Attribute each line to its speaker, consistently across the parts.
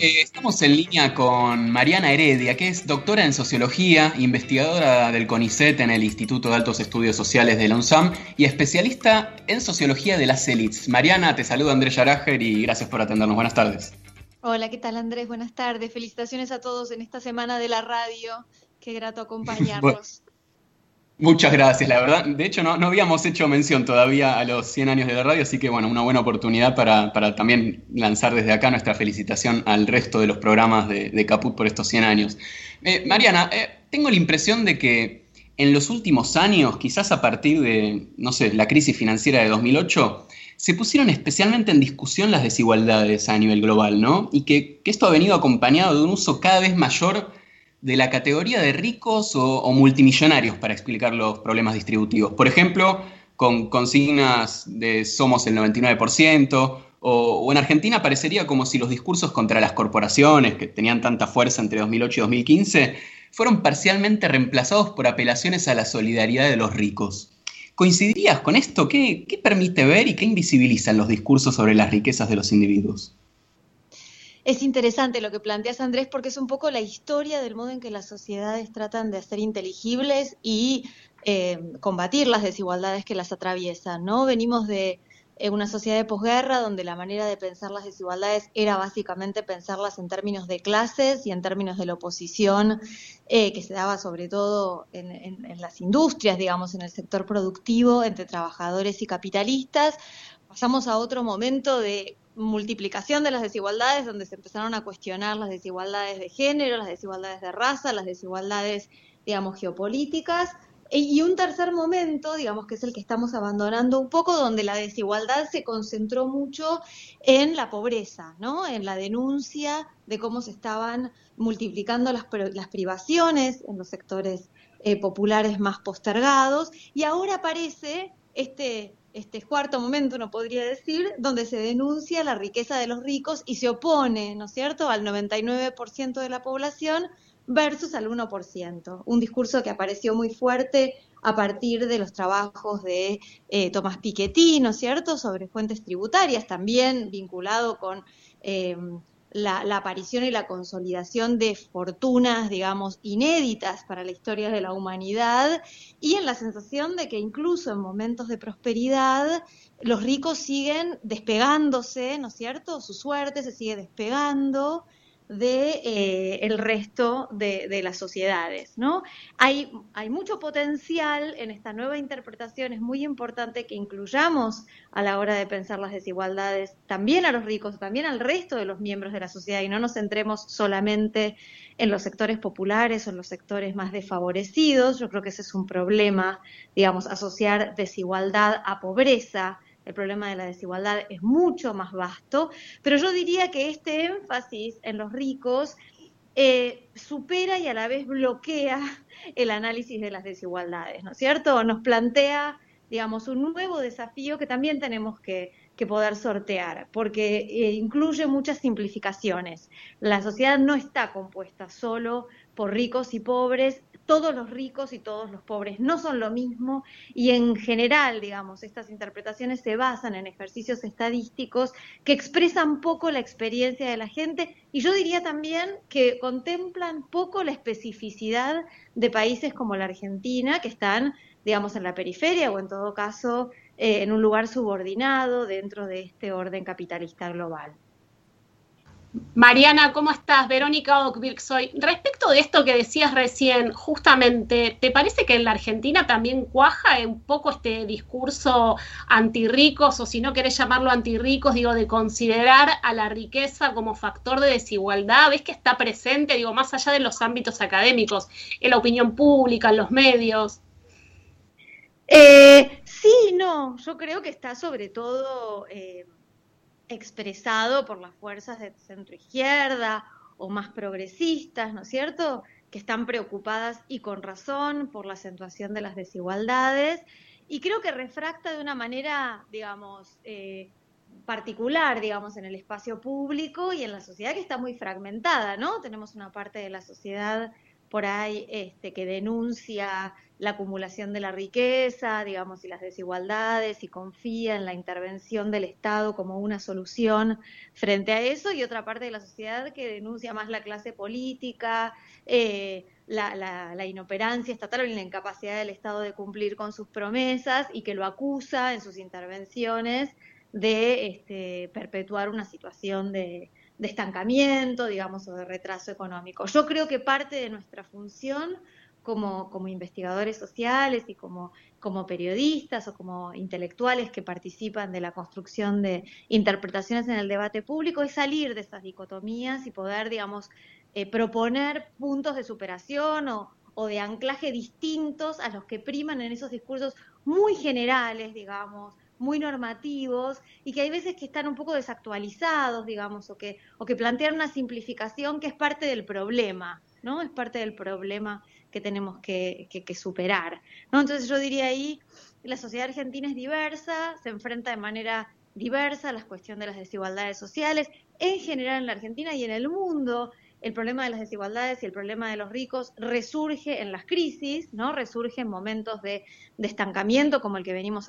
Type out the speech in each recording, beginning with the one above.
Speaker 1: Eh, estamos en línea con Mariana Heredia, que es doctora en sociología, investigadora del CONICET en el Instituto de Altos Estudios Sociales de la UNSAM y especialista en sociología de las élites. Mariana, te saluda Andrés Yarager y gracias por atendernos. Buenas tardes.
Speaker 2: Hola, ¿qué tal Andrés? Buenas tardes. Felicitaciones a todos en esta semana de la radio. Qué grato acompañarnos.
Speaker 1: Muchas gracias, la verdad. De hecho, no, habíamos hecho mención todavía a los 100 años de la radio, así que bueno, una buena oportunidad para, también lanzar desde acá nuestra felicitación al resto de los programas de, Caput por estos 100 años. Eh, Mariana, eh, tengo la impresión de que en los últimos años, quizás a partir de, no sé, la crisis financiera de 2008, se pusieron especialmente en discusión las desigualdades a nivel global, ¿no? Y que, que esto ha venido acompañado de un uso cada vez mayor de la categoría de ricos o, multimillonarios para explicar los problemas distributivos. Por ejemplo, con consignas de somos el 99%, o, en Argentina parecería como si los discursos contra las corporaciones, que tenían tanta fuerza entre 2008 y 2015, fueron parcialmente reemplazados por apelaciones a la solidaridad de los ricos. ¿Coincidirías con esto? ¿Qué, qué permite ver y qué invisibilizan los discursos sobre las riquezas de los individuos?
Speaker 2: Es interesante lo que planteas, Andrés, porque es un poco la historia del modo en que las sociedades tratan de ser inteligibles y eh, combatir las desigualdades que las atraviesan, ¿no? Venimos de eh, una sociedad de posguerra donde la manera de pensar las desigualdades era básicamente pensarlas en términos de clases y en términos de la oposición eh, que se daba sobre todo en, en las industrias, digamos, en el sector productivo entre trabajadores y capitalistas. Pasamos a otro momento de multiplicación de las desigualdades, donde se empezaron a cuestionar las desigualdades de género, las desigualdades de raza, las desigualdades, digamos, geopolíticas. E, y un tercer momento, digamos, que es el que estamos abandonando un poco, donde la desigualdad se concentró mucho en la pobreza, ¿no? En la denuncia de cómo se estaban multiplicando las, las privaciones en los sectores eh, populares más postergados. Y ahora aparece este este cuarto momento, uno podría decir, donde se denuncia la riqueza de los ricos y se opone, ¿no es cierto?, al 99% de la población versus al 1%. Un discurso que apareció muy fuerte a partir de los trabajos de eh, Tomás Piketty, ¿no es cierto?, sobre fuentes tributarias, también vinculado con eh, la, aparición y la consolidación de fortunas, digamos, inéditas para la historia de la humanidad y en la sensación de que incluso en momentos de prosperidad los ricos siguen despegándose, ¿no es cierto? Su suerte se sigue despegando de eh, el resto de, las sociedades, ¿no? Hay, hay mucho potencial en esta nueva interpretación, es muy importante que incluyamos a la hora de pensar las desigualdades también a los ricos, también al resto de los miembros de la sociedad y no nos centremos solamente en los sectores populares o en los sectores más desfavorecidos. Yo creo que ese es un problema, digamos, asociar desigualdad a pobreza el problema de la desigualdad es mucho más vasto, pero yo diría que este énfasis en los ricos eh, supera y a la vez bloquea el análisis de las desigualdades, ¿no es cierto? Nos plantea, digamos, un nuevo desafío que también tenemos que, poder sortear, porque eh, incluye muchas simplificaciones. La sociedad no está compuesta solo por ricos y pobres, todos los ricos y todos los pobres no son lo mismo y en general, digamos, estas interpretaciones se basan en ejercicios estadísticos que expresan poco la experiencia de la gente y yo diría también que contemplan poco la especificidad de países como la Argentina que están, digamos, en la periferia o en todo caso eh, en un lugar subordinado dentro de este orden capitalista global.
Speaker 3: Mariana, ¿cómo estás? Verónica Ockvirk soy. Respecto de esto que decías recién, justamente, ¿te parece que en la Argentina también cuaja un poco este discurso antirricos, o si no querés llamarlo antirricos, digo, de considerar a la riqueza como factor de desigualdad? ¿Ves que está presente, digo, más allá de los ámbitos académicos, en la opinión pública, en los medios?
Speaker 2: Eh, sí, no, yo creo que está sobre todo... Eh, expresado por las fuerzas de centro izquierda o más progresistas, ¿no es cierto?, que están preocupadas y con razón por la acentuación de las desigualdades y creo que refracta de una manera, digamos, eh, particular, digamos, en el espacio público y en la sociedad que está muy fragmentada, ¿no? Tenemos una parte de la sociedad por ahí este, que denuncia la acumulación de la riqueza, digamos, y las desigualdades y confía en la intervención del Estado como una solución frente a eso, y otra parte de la sociedad que denuncia más la clase política, eh, la, inoperancia estatal o la incapacidad del Estado de cumplir con sus promesas y que lo acusa en sus intervenciones de este, perpetuar una situación de, de estancamiento, digamos, o de retraso económico. Yo creo que parte de nuestra función como, como investigadores sociales y como, como periodistas o como intelectuales que participan de la construcción de interpretaciones en el debate público es salir de esas dicotomías y poder, digamos, eh, proponer puntos de superación o, o de anclaje distintos a los que priman en esos discursos muy generales, digamos, muy normativos y que hay veces que están un poco desactualizados, digamos, o que, o que plantean una simplificación que es parte del problema, ¿no? Es parte del problema que tenemos que, que, superar, ¿no? Entonces yo diría ahí, la sociedad argentina es diversa, se enfrenta de manera diversa a la cuestión de las desigualdades sociales, en general en la Argentina y en el mundo, el problema de las desigualdades y el problema de los ricos resurge en las crisis, ¿no? Resurge en momentos de, estancamiento como el que venimos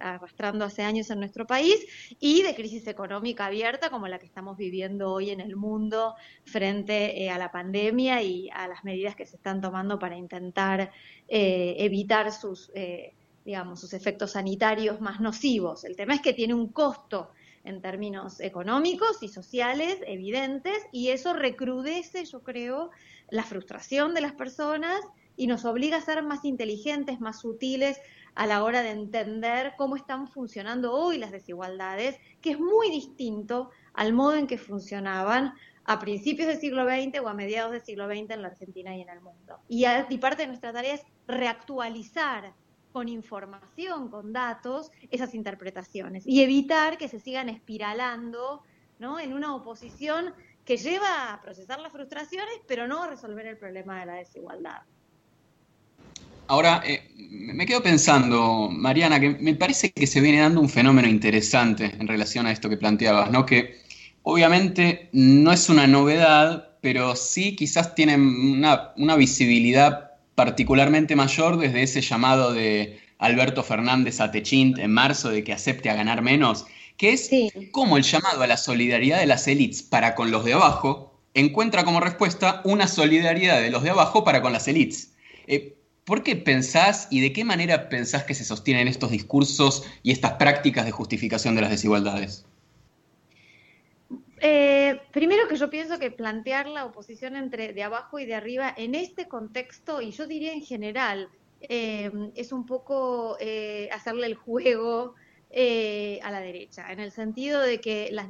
Speaker 2: arrastrando hace años en nuestro país y de crisis económica abierta como la que estamos viviendo hoy en el mundo frente eh, a la pandemia y a las medidas que se están tomando para intentar eh, evitar sus, eh, digamos, sus efectos sanitarios más nocivos. El tema es que tiene un costo en términos económicos y sociales evidentes y eso recrudece, yo creo, la frustración de las personas y nos obliga a ser más inteligentes, más sutiles a la hora de entender cómo están funcionando hoy las desigualdades, que es muy distinto al modo en que funcionaban a principios del siglo XX o a mediados del siglo XX en la Argentina y en el mundo. Y, y parte de nuestra tarea es reactualizar con información, con datos, esas interpretaciones y evitar que se sigan espiralando ¿no? en una oposición que lleva a procesar las frustraciones, pero no a resolver el problema de la desigualdad.
Speaker 1: Ahora, eh, me quedo pensando, Mariana, que me parece que se viene dando un fenómeno interesante en relación a esto que planteabas, ¿no? Que obviamente no es una novedad, pero sí quizás tiene una, una visibilidad particularmente mayor desde ese llamado de Alberto Fernández a Techint en marzo de que acepte a ganar menos, que es como el llamado a la solidaridad de las élites para con los de abajo encuentra como respuesta una solidaridad de los de abajo para con las élites. Eh, ¿Por qué pensás y de qué manera pensás que se sostienen estos discursos y estas prácticas de justificación de las desigualdades?
Speaker 2: Eh, primero que yo pienso que plantear la oposición entre de abajo y de arriba en este contexto, y yo diría en general, eh, es un poco eh, hacerle el juego a la derecha, en el sentido de que la,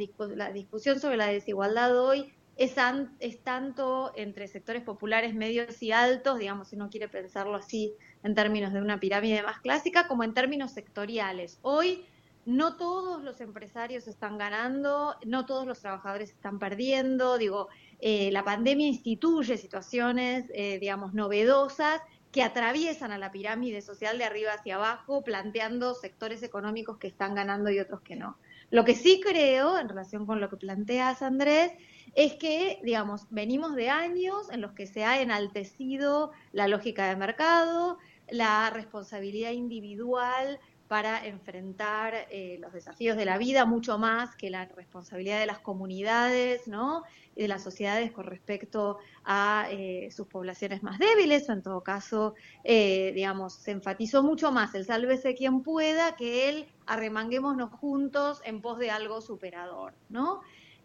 Speaker 2: discusión sobre la desigualdad hoy es, es, tanto entre sectores populares medios y altos, digamos, si uno quiere pensarlo así en términos de una pirámide más clásica, como en términos sectoriales. Hoy no todos los empresarios están ganando, no todos los trabajadores están perdiendo, digo, eh, la pandemia instituye situaciones, eh, digamos, novedosas que atraviesan a la pirámide social de arriba hacia abajo, planteando sectores económicos que están ganando y otros que no. Lo que sí creo, en relación con lo que planteas, Andrés, es que, digamos, venimos de años en los que se ha enaltecido la lógica de mercado, la responsabilidad individual para enfrentar eh, los desafíos de la vida mucho más que la responsabilidad de las comunidades, ¿no? Y de las sociedades con respecto a eh, sus poblaciones más débiles, o en todo caso, eh, digamos, se enfatizó mucho más el sálvese quien pueda que el arremanguémonos juntos en pos de algo superador, ¿no?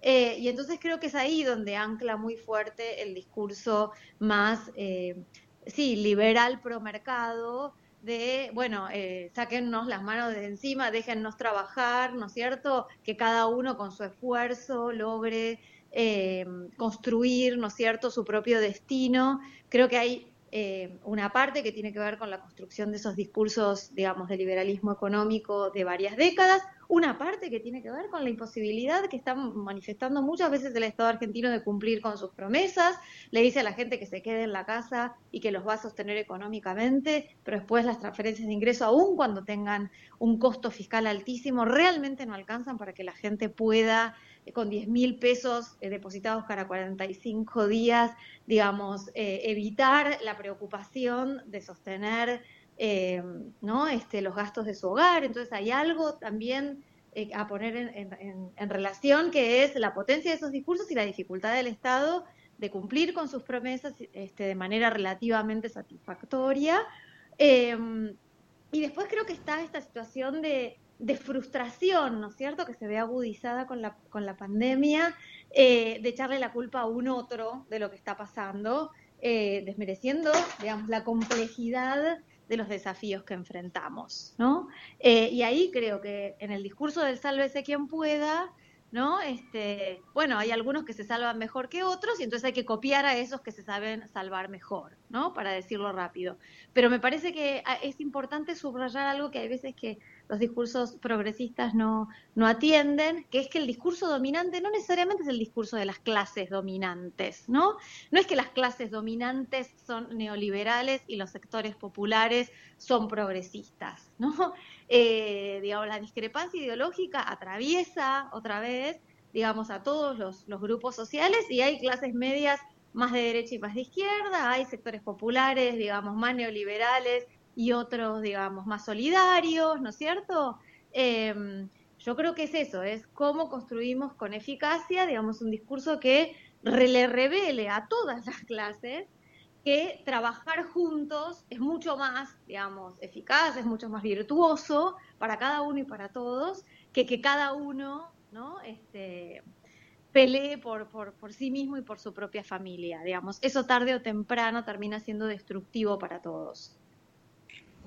Speaker 2: y entonces creo que es ahí donde ancla muy fuerte el discurso más, sí, liberal pro mercado, de, bueno, eh, sáquennos las manos de encima, déjennos trabajar, ¿no es cierto? Que cada uno con su esfuerzo logre eh, construir, ¿no es cierto?, su propio destino. Creo que hay eh, una parte que tiene que ver con la construcción de esos discursos, digamos, de liberalismo económico de varias décadas, una parte que tiene que ver con la imposibilidad que está manifestando muchas veces el Estado argentino de cumplir con sus promesas, le dice a la gente que se quede en la casa y que los va a sostener económicamente, pero después las transferencias de ingreso, aun cuando tengan un costo fiscal altísimo, realmente no alcanzan para que la gente pueda con 10 mil pesos eh, depositados cada 45 días, digamos, eh, evitar la preocupación de sostener ¿no? este, los gastos de su hogar. Entonces hay algo también a poner en, relación que es la potencia de esos discursos y la dificultad del Estado de cumplir con sus promesas este, de manera relativamente satisfactoria. y después creo que está esta situación de, frustración, ¿no es cierto?, que se ve agudizada con la, pandemia, eh, de echarle la culpa a un otro de lo que está pasando, eh, desmereciendo, digamos, la complejidad de los desafíos que enfrentamos, ¿no? Eh, y ahí creo que en el discurso del sálvese quien pueda, ¿no? Este, bueno, hay algunos que se salvan mejor que otros y entonces hay que copiar a esos que se saben salvar mejor, ¿no? Para decirlo rápido. Pero me parece que ah, es importante subrayar algo que hay veces que los discursos progresistas no, no atienden, que es que el discurso dominante no necesariamente es el discurso de las clases dominantes, ¿no? No es que las clases dominantes son neoliberales y los sectores populares son progresistas, ¿no? Eh, digamos, la discrepancia ideológica atraviesa otra vez, digamos, a todos los, los grupos sociales y hay clases medias más de derecha y más de izquierda, hay sectores populares, digamos, más neoliberales y otros, digamos, más solidarios, ¿no es cierto? Em, yo creo que es eso, es cómo construimos con eficacia, digamos, un discurso que le revele a todas las clases que trabajar juntos es mucho más, digamos, eficaz, es mucho más virtuoso para cada uno y para todos, que que cada uno, ¿no? Este, pelee por, por, por sí mismo y por su propia familia, digamos. Eso tarde o temprano termina siendo destructivo para todos.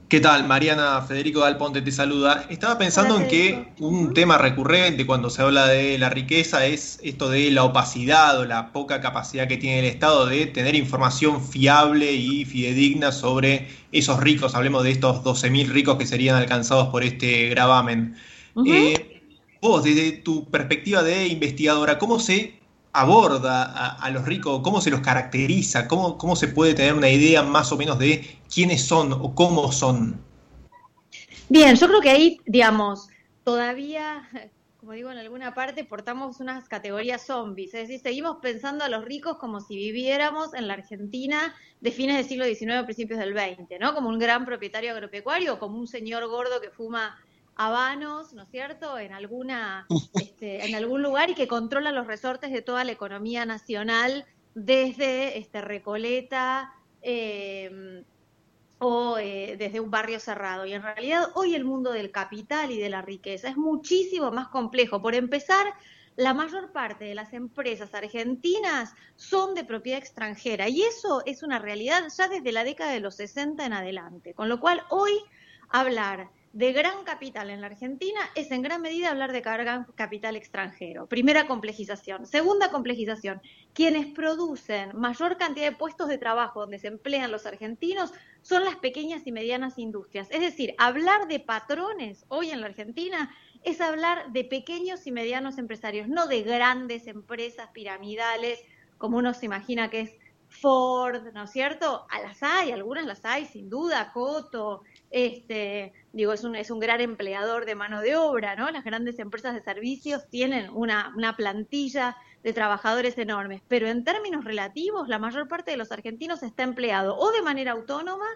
Speaker 4: ¿Qué tal? Mariana Federico Dalponte te saluda. Estaba pensando en que un tema recurrente cuando se habla de la riqueza es esto de la opacidad o la poca capacidad que tiene el Estado de tener información fiable y fidedigna sobre esos ricos. Hablemos de estos 12.000 ricos que serían alcanzados por este gravamen. Eh, vos, desde tu perspectiva de investigadora, ¿cómo se aborda a, los ricos, cómo se los caracteriza, cómo, cómo se puede tener una idea más o menos de quiénes son o cómo son.
Speaker 2: Bien, yo creo que ahí, digamos, todavía, como digo en alguna parte, portamos unas categorías zombies, es decir, seguimos pensando a los ricos como si viviéramos en la Argentina de fines del siglo XIX o principios del XX, ¿no? Como un gran propietario agropecuario, como un señor gordo que fuma habanos, ¿no es cierto?, en alguna, este, en algún lugar y que controla los resortes de toda la economía nacional desde este, Recoleta em, o eh, desde un barrio cerrado. Y en realidad hoy el mundo del capital y de la riqueza es muchísimo más complejo. Por empezar, la mayor parte de las empresas argentinas son de propiedad extranjera y eso es una realidad ya desde la década de los 60 en adelante. Con lo cual hoy hablar de gran capital en la Argentina es en gran medida hablar de gran capital extranjero. Primera complejización. Segunda complejización. Quienes producen mayor cantidad de puestos de trabajo donde se emplean los argentinos son las pequeñas y medianas industrias. Es decir, hablar de patrones hoy en la Argentina es hablar de pequeños y medianos empresarios, no de grandes empresas piramidales como uno se imagina que es Ford, ¿no es cierto? A las hay, algunas las hay, sin duda, Coto, este, digo, es un, es un gran empleador de mano de obra, ¿no? Las grandes empresas de servicios tienen una, una plantilla de trabajadores enormes, pero en términos relativos, la mayor parte de los argentinos está empleado o de manera autónoma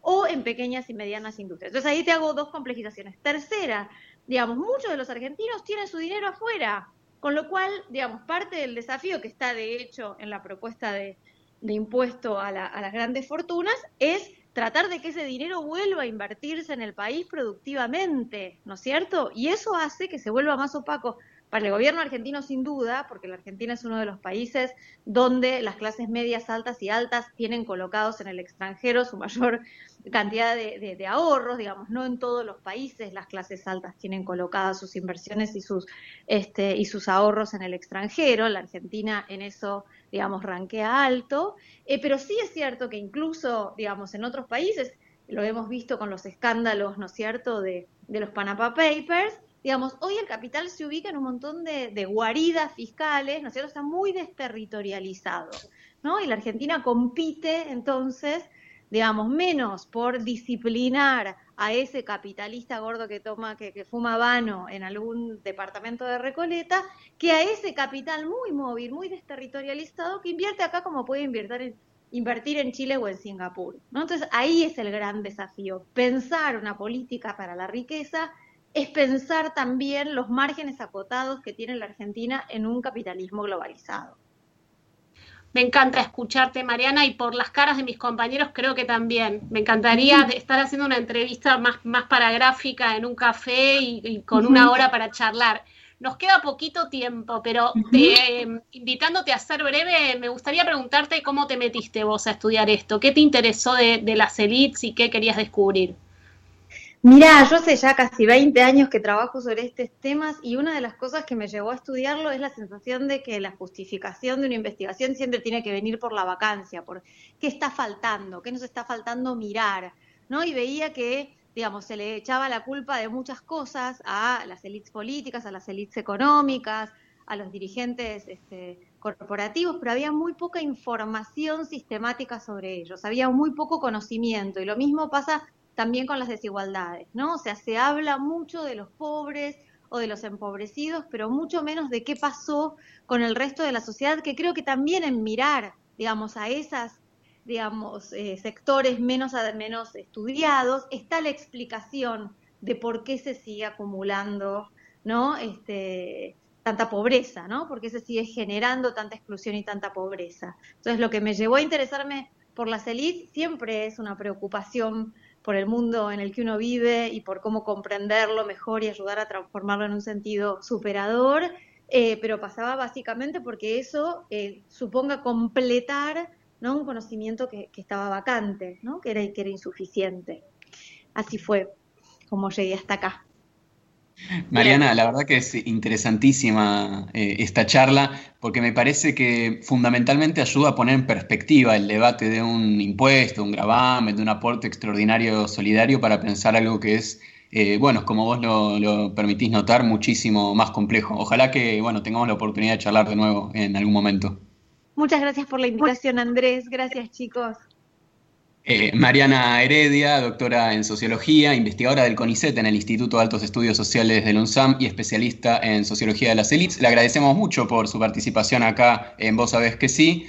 Speaker 2: o en pequeñas y medianas industrias. Entonces ahí te hago dos complejizaciones. Tercera, digamos, muchos de los argentinos tienen su dinero afuera, con lo cual, digamos, parte del desafío que está de hecho en la propuesta de, de impuesto a, a las grandes fortunas es tratar de que ese dinero vuelva a invertirse en el país productivamente, ¿no es cierto? Y eso hace que se vuelva más opaco para el gobierno argentino sin duda, porque la Argentina es uno de los países donde las clases medias, altas y altas tienen colocados en el extranjero su mayor cantidad de, ahorros, digamos, no en todos los países las clases altas tienen colocadas sus inversiones y sus, este, y sus ahorros en el extranjero, la Argentina en eso, digamos, ranquea alto, eh, pero sí es cierto que incluso, digamos, en otros países, lo hemos visto con los escándalos, ¿no es cierto?, de, de los Panama Papers, digamos, hoy el capital se ubica en un montón de, guaridas fiscales, ¿no es cierto? Está muy desterritorializado, ¿no? Y la Argentina compite entonces, digamos, menos por disciplinar a ese capitalista gordo que toma, que, fuma vano en algún departamento de Recoleta, que a ese capital muy móvil, muy desterritorializado, que invierte acá como puede invertir en, invertir en Chile o en Singapur. ¿no? Entonces ahí es el gran desafío, pensar una política para la riqueza es pensar también los márgenes acotados que tiene la Argentina en un capitalismo globalizado.
Speaker 3: Me encanta escucharte, Mariana, y por las caras de mis compañeros creo que también. Me encantaría estar haciendo una entrevista más, más paragráfica en un café y, con una hora para charlar. Nos queda poquito tiempo, pero em, invitándote a ser breve, me gustaría preguntarte cómo te metiste vos a estudiar esto, qué te interesó de, de las elites y qué querías descubrir.
Speaker 2: Mirá, yo hace ya casi 20 años que trabajo sobre estos temas y una de las cosas que me llevó a estudiarlo es la sensación de que la justificación de una investigación siempre tiene que venir por la vacancia, por qué está faltando, qué nos está faltando mirar, ¿no? Y veía que, digamos, se le echaba la culpa de muchas cosas a las élites políticas, a las élites económicas, a los dirigentes este, corporativos, pero había muy poca información sistemática sobre ellos, había muy poco conocimiento y lo mismo pasa también con las desigualdades, ¿no? O sea, se habla mucho de los pobres o de los empobrecidos, pero mucho menos de qué pasó con el resto de la sociedad, que creo que también en mirar, digamos, a esas, digamos, eh, sectores menos, menos estudiados, está la explicación de por qué se sigue acumulando, ¿no? Este, tanta pobreza, ¿no? Por qué se sigue generando tanta exclusión y tanta pobreza. Entonces, lo que me llevó a interesarme por las élites siempre es una preocupación por el mundo en el que uno vive y por cómo comprenderlo mejor y ayudar a transformarlo en un sentido superador, eh, pero pasaba básicamente porque eso eh, suponga completar ¿no? un conocimiento que, estaba vacante, ¿no? que, era, que era insuficiente. Así fue como llegué hasta acá.
Speaker 1: Mariana, la verdad que es interesantísima eh, esta charla porque me parece que fundamentalmente ayuda a poner en perspectiva el debate de un impuesto, un gravamen, de un aporte extraordinario solidario para pensar algo que es, eh, bueno, como vos lo, lo, permitís notar, muchísimo más complejo. Ojalá que, bueno, tengamos la oportunidad de charlar de nuevo en algún momento.
Speaker 2: Muchas gracias por la invitación, Andrés. Gracias, chicos.
Speaker 1: Eh, Mariana Heredia, doctora en sociología, investigadora del CONICET en el Instituto de Altos Estudios Sociales del UNSAM y especialista en sociología de las élites. Le agradecemos mucho por su participación acá en Vos Sabés que sí.